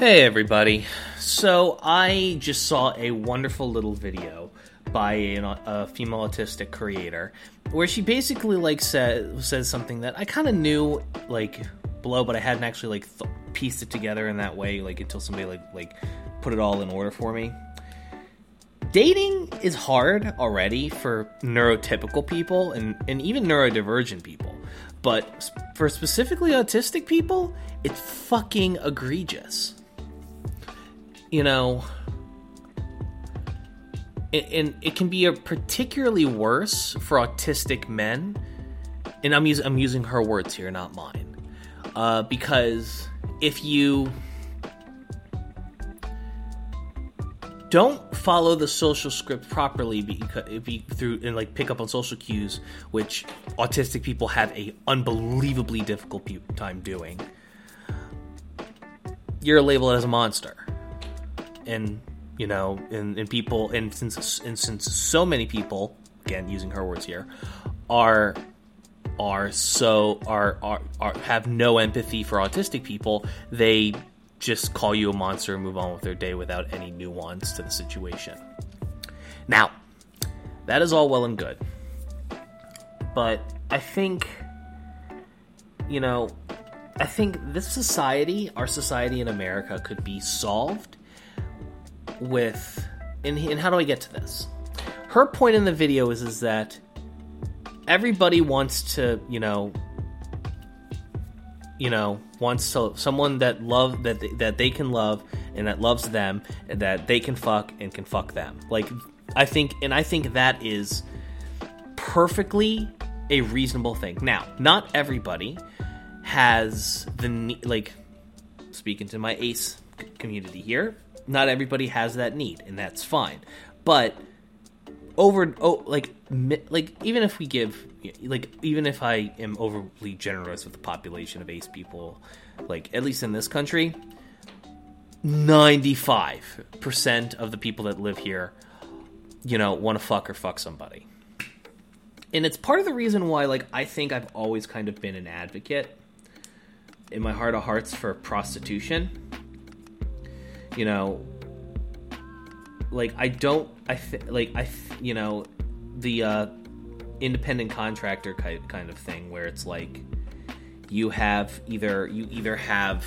Hey everybody. So I just saw a wonderful little video by a, a female autistic creator where she basically like says says something that I kind of knew like below but I hadn't actually like th- pieced it together in that way like until somebody like like put it all in order for me. Dating is hard already for neurotypical people and, and even neurodivergent people. But for specifically autistic people, it's fucking egregious you know, and it can be a particularly worse for autistic men. And I'm using I'm using her words here, not mine, uh, because if you don't follow the social script properly because be through and like pick up on social cues which autistic people have a unbelievably difficult time doing you're labeled as a monster and you know, and, and people, and since and since so many people, again using her words here, are are so are, are are have no empathy for autistic people, they just call you a monster and move on with their day without any nuance to the situation. Now, that is all well and good. But I think you know, I think this society, our society in America could be solved with and, and how do I get to this? Her point in the video is is that everybody wants to, you know, you know, wants to someone that love that they, that they can love and that loves them and that they can fuck and can fuck them. Like I think and I think that is perfectly a reasonable thing. Now, not everybody has the like speaking to my ace community here not everybody has that need, and that's fine. But over oh like like even if we give like even if I am overly generous with the population of ace people, like at least in this country, ninety five percent of the people that live here, you know, want to fuck or fuck somebody. And it's part of the reason why, like, I think I've always kind of been an advocate in my heart of hearts for prostitution you know like i don't i th- like i th- you know the uh independent contractor kind of thing where it's like you have either you either have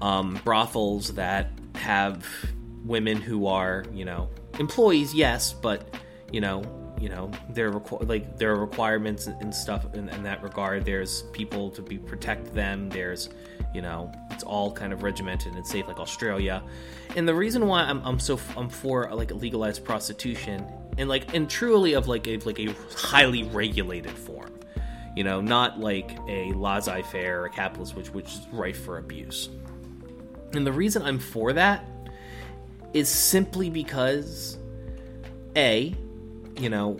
um brothels that have women who are you know employees yes but you know you know there requ- like there are requirements and stuff in, in, that regard. There's people to be protect them. There's you know it's all kind of regimented and safe like australia. And the reason why i'm, I'm so i'm for like legalized prostitution and like and truly of like a like a highly regulated form you know not like a laissez-faire or capitalist which which is rife for abuse. And the reason i'm for that is simply because a you know,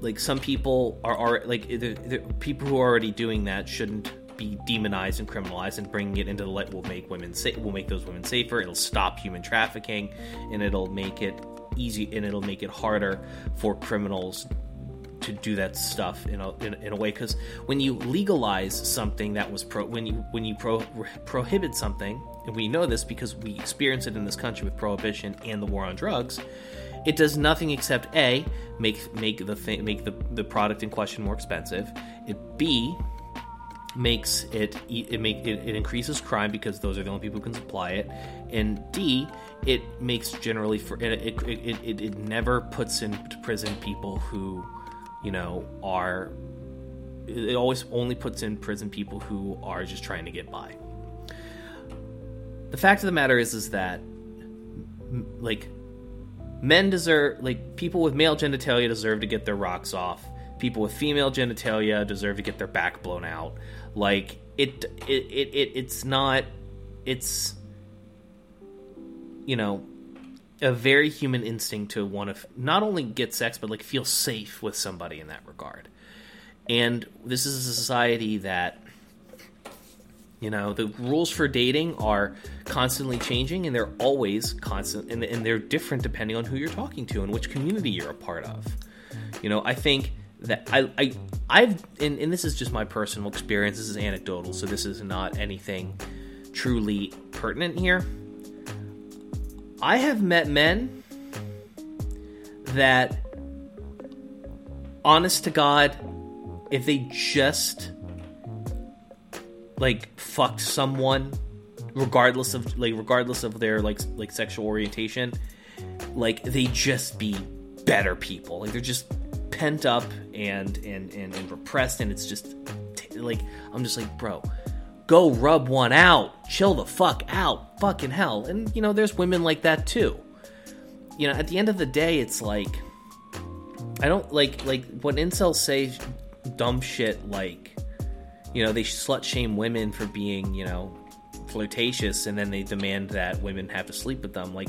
like some people are, are like the, the people who are already doing that shouldn't be demonized and criminalized and bringing it into the light will make women safe will make those women safer it'll stop human trafficking and it'll make it easy and it'll make it harder for criminals to do that stuff in a, in, in a way because when you legalize something that was pro when you when you pro, prohibit something and we know this because we experience it in this country with prohibition and the war on drugs. It does nothing except a make make the thing, make the, the product in question more expensive. It b makes it it make it, it increases crime because those are the only people who can supply it, and d it makes generally for it it, it, it, it never puts into prison people who you know are it always only puts in prison people who are just trying to get by. The fact of the matter is, is that like men deserve like people with male genitalia deserve to get their rocks off. People with female genitalia deserve to get their back blown out. Like it, it, it, it it's not. It's you know a very human instinct to want to not only get sex but like feel safe with somebody in that regard and this is a society that you know the rules for dating are constantly changing and they're always constant and, and they're different depending on who you're talking to and which community you're a part of you know i think that I, I I've and, and this is just my personal experience. This is anecdotal, so this is not anything truly pertinent here. I have met men that, honest to God, if they just like fucked someone regardless of like regardless of their like like sexual orientation like they just be better people like they're just pent up and and and, and repressed and it's just like i'm just like bro go rub one out. Chill the fuck out. Fucking hell. And you know there's women like that too. You know at the end of the day it's like i don't like like when incels say dumb shit like, you know, they slut shame women for being, you know, flirtatious and then they demand that women have to sleep with them. Like,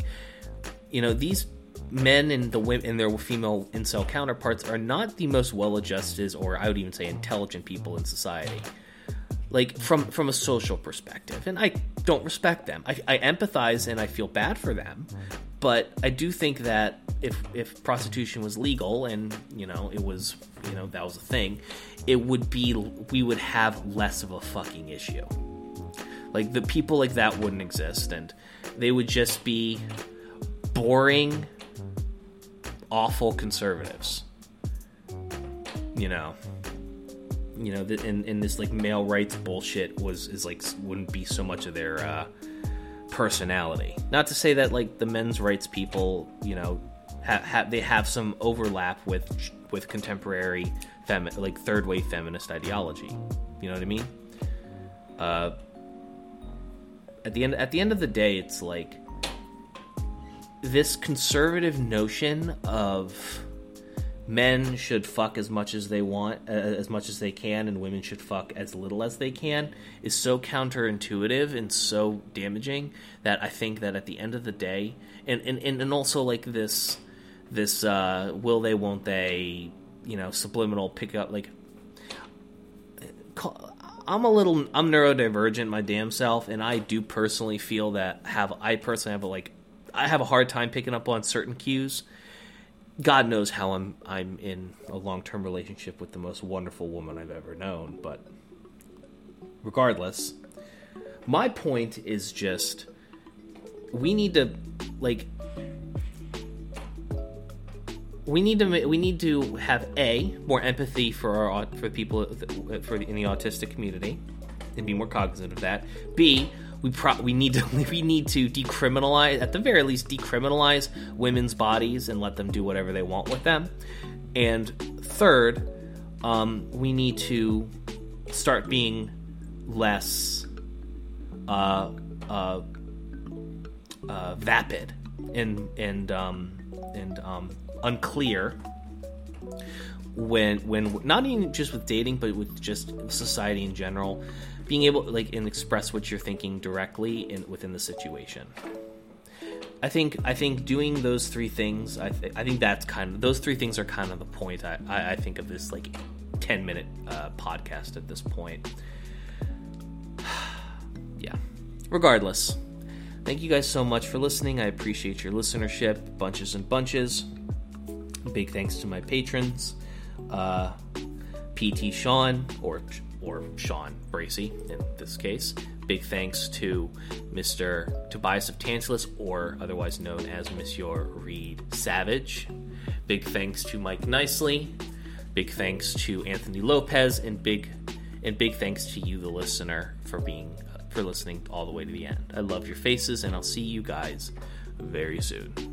you know, these men and the women and their female incel counterparts are not the most well-adjusted or I would even say intelligent people in society. Like from from a social perspective, and I don't respect them. I, I empathize and I feel bad for them, but I do think that if if prostitution was legal and you know it was you know that was a thing, it would be we would have less of a fucking issue. Like the people like that wouldn't exist, and they would just be boring, awful conservatives. You know, you know, in in this like male rights bullshit was is like wouldn't be so much of their. Uh, personality. Not to say that like the men's rights people, you know, have ha- they have some overlap with with contemporary femi- like third wave feminist ideology. You know what I mean? Uh, at the end at the end of the day, it's like this conservative notion of men should fuck as much as they want, uh, as much as they can, and women should fuck as little as they can is so counterintuitive and so damaging that I think that at the end of the day, and and, and also like this this uh, will they won't they you know subliminal pick up like I'm a little I'm neurodivergent my damn self and I do personally feel that have I personally have a like I have a hard time picking up on certain cues God knows how I'm I'm in a long term relationship with the most wonderful woman I've ever known, but regardless, my point is just we need to like we need to we need to have a more empathy for our for people for the, in the autistic community and be more cognizant of that. B we pro- we need to we need to decriminalize at the very least decriminalize women's bodies and let them do whatever they want with them. And third, um, we need to start being less uh, uh, uh, vapid and and um, and um, unclear when when not even just with dating but with just society in general being able like and express what you're thinking directly in within the situation. I think I think doing those three things. I, th- I think that's kind of those three things are kind of the point. I, I, I think of this like ten minute uh, podcast at this point. yeah. Regardless, thank you guys so much for listening. I appreciate your listenership, bunches and bunches. Big thanks to my patrons, uh, PT Sean or or Sean Bracy in this case, Big thanks to Mr. Tobias of Tantalus, or otherwise known as Monsieur Reed Savage. Big thanks to Mike Nicely. Big thanks to Anthony Lopez, and big and big thanks to you, the listener, for being for listening all the way to the end. I love your faces, and I'll see you guys very soon.